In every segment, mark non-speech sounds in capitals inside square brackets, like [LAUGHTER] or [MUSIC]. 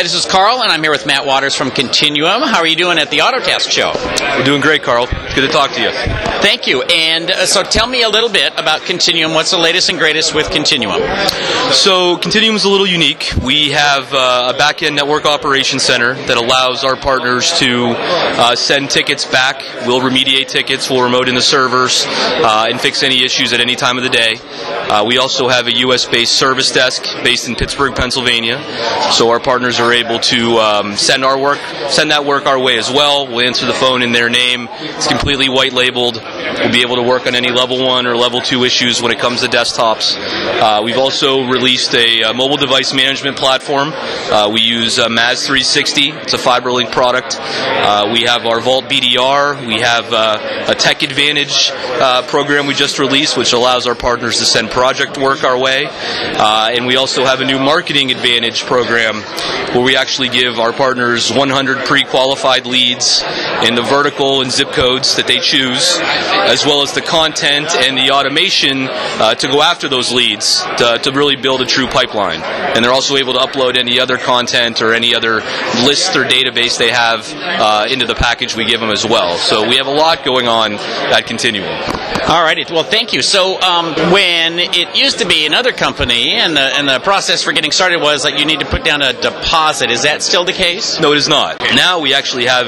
Hi, this is Carl, and I'm here with Matt Waters from Continuum. How are you doing at the Autotask show? We're doing great, Carl. It's good to talk to you. Thank you. And uh, so tell me a little bit about Continuum. What's the latest and greatest with Continuum? So, Continuum is a little unique. We have uh, a back end network operations center that allows our partners to uh, send tickets back. We'll remediate tickets, we'll remote in the servers, uh, and fix any issues at any time of the day. Uh, we also have a US based service desk based in Pittsburgh, Pennsylvania. So, our partners are able to um, send our work, send that work our way as well. We'll answer the phone in their name. It's completely white labeled. We'll be able to work on any level one or level two issues when it comes to desktops. Uh, we've also released a, uh, mobile device management platform. Uh, we use uh, MaaS360. It's a FiberLink product. Uh, we have our Vault BDR. We have uh, a Tech Advantage program we just released, which allows our partners to send project work our way. And we also have a new Marketing Advantage program where we actually give our partners 100 pre-qualified leads in the vertical and zip codes that they choose, as well as the content and the automation uh, to go after those leads to, to really build a true pipeline. And they're also able to upload any other content or any other list or database they have uh, into the package we give them as well. So we have a lot going on at Continuum. All righty. Well, thank you. So, um, when it used to be another company, and the and the process for getting started was that you need to put down a deposit. Is that still the case? No, it is not. Now we actually have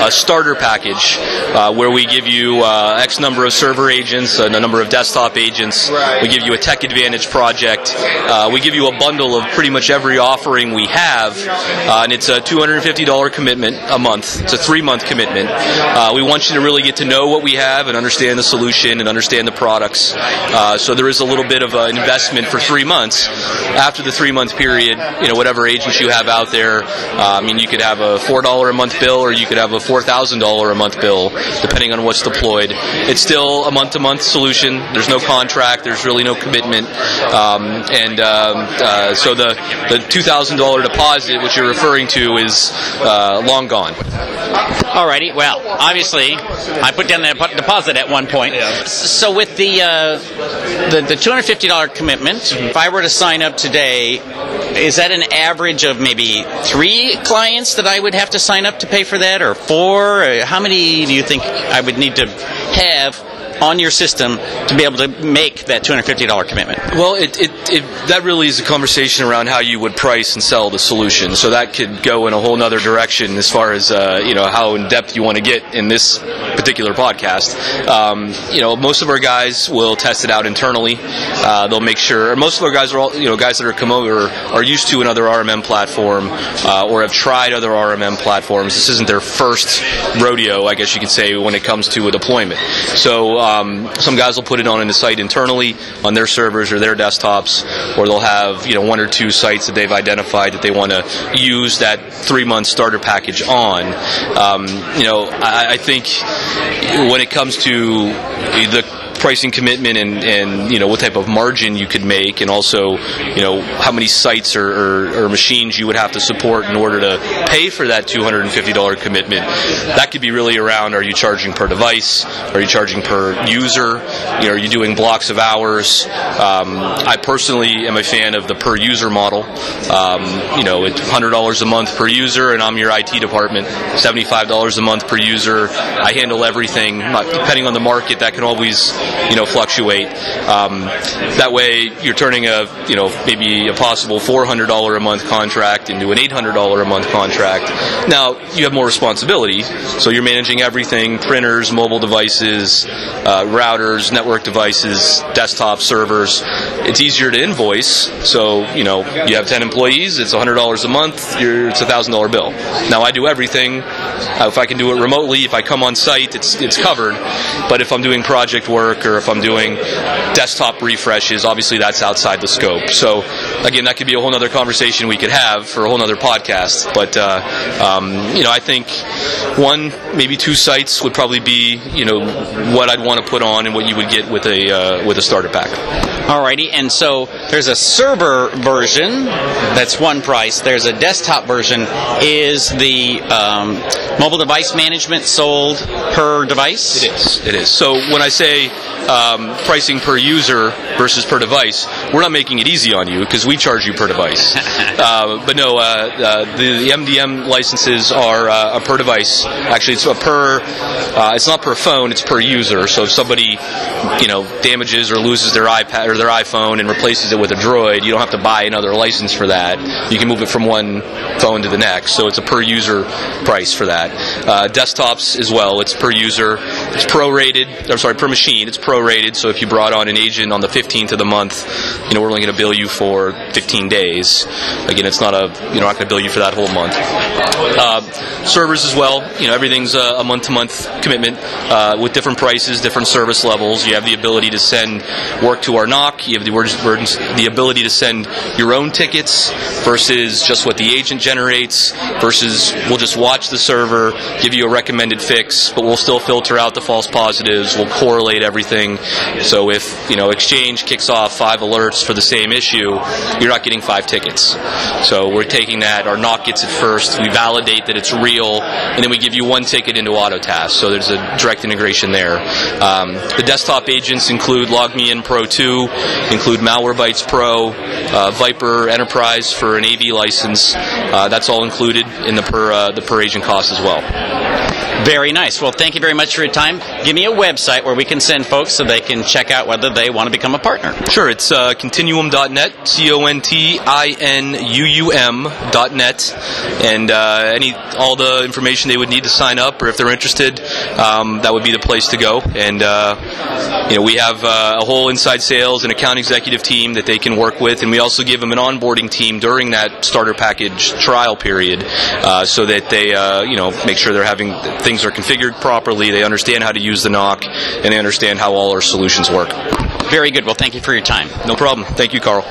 a starter package uh, where we give you uh, X number of server agents and a number of desktop agents. We give you a Tech Advantage project. Uh, we give you a bundle of pretty much every offering we have, uh, and it's a $250 commitment a month. It's a three month commitment. Uh, we want you to really get to know what we have and understand the solution and understand the products. Uh, so there is a little bit of an investment for three months. After the three month period, you know, whatever agents you have out there, uh, I mean, you could have a $4 a month bill or you could have a $4,000 a month bill, depending on what's deployed. It's still a month to month solution. There's no contract, there's really no commitment. Um, and um, uh, so the, the $2,000 deposit, which you're referring to, is uh, long gone. All righty. Well, obviously, I put down that deposit at one point. So, with the uh, the, the two hundred fifty dollar commitment, if I were to sign up today, is that an average of maybe three clients that I would have to sign up to pay for that, or four? Or how many do you think I would need to have? On your system to be able to make that two hundred fifty dollar commitment. Well, it, it, it that really is a conversation around how you would price and sell the solution. So that could go in a whole other direction as far as uh, you know how in depth you want to get in this particular podcast. Um, you know, most of our guys will test it out internally. Uh, they'll make sure. Most of our guys are all you know guys that are come over are used to another RMM platform uh, or have tried other RMM platforms. This isn't their first rodeo, I guess you could say, when it comes to a deployment. So. Um, some guys will put it on in the site internally on their servers or their desktops, or they'll have you know one or two sites that they've identified that they want to use that three month starter package on. Um, you know, I, I think when it comes to the pricing commitment and, and you know what type of margin you could make and also you know how many sites or, or, or machines you would have to support in order to pay for that $250 commitment. That could be really around are you charging per device? Are you charging per user? You know are you doing blocks of hours? Um, I personally am a fan of the per user model. Um, you know it's $100 a month per user and I'm your IT department. $75 a month per user. I handle everything. Depending on the market that can always you know fluctuate. Um, that way, you're turning a you know maybe a possible $400 a month contract into an $800 a month contract. Now you have more responsibility, so you're managing everything: printers, mobile devices, uh, routers, network devices, desktop servers. It's easier to invoice. So you know you have 10 employees, it's $100 a month. It's a thousand dollar bill. Now I do everything. If I can do it remotely, if I come on site, it's it's covered. But if I'm doing project work or if I'm doing desktop refreshes, obviously that's outside the scope. So again, that could be a whole other conversation we could have for a whole other podcast. But uh, um, you know, I think one, maybe two sites would probably be you know what I'd want to put on and what you would get with a uh, with a starter pack. Alrighty, and so there's a server version that's one price. There's a desktop version. Is the um, mobile device management sold per device? It is. It is. So when I say um, pricing per user versus per device, we're not making it easy on you because because we charge you per device. [LAUGHS] uh, but no, uh, uh, the, the, MDM licenses are uh, a per device. Actually, it's a per. Uh, it's not per phone; it's per user. So if somebody, you know, damages or loses their iPad or their iPhone and replaces it with a Droid, you don't have to buy another license for that. You can move it from one phone to the next. So it's a per user price for that. Uh, desktops as well. It's per user. It's prorated. I'm sorry, per machine. It's prorated. So if you brought on an agent on the 15th of the month, you know, we're only going to bill you for 15 days. Again, it's not a, you know, not going to bill you for that whole month. Uh, servers as well. You know, everything's a month to month commitment uh, with different prices, different service levels. You have the ability to send work to our NOC. You have the, the ability to send your own tickets versus just what the agent generates versus we'll just watch the server, give you a recommended fix, but we'll still filter out the false positives. We'll correlate everything. So if, you know, Exchange kicks off five alerts for the same issue, you're not getting five tickets. So we're taking that, our NOC gets it first, we validate that it's real, and then we give you one ticket into Autotask. So there's a direct integration there. Um, the desktop agents include LogMeIn Pro 2, include Malwarebytes Pro, uh, VIPRE Enterprise for an AV license. Uh, that's all included in the per uh, the per agent cost as well. Very nice. Well, thank you very much for your time. Give me a website where we can send folks so they can check out whether they want to become a partner. Sure. It's uh, continuum.net, C O N T I N U U M.net. And uh, any all the information they would need to sign up, or if they're interested, um, that would be the place to go. And uh, you know, we have uh, a whole inside sales and account executive team that they can work with, and we also give them an onboarding team during that starter package trial period, uh, so that they uh, you know make sure they're having things are configured properly, they understand how to use the NOC, and understand how all our solutions work. Very good. Well, thank you for your time. No problem. Thank you, Carl.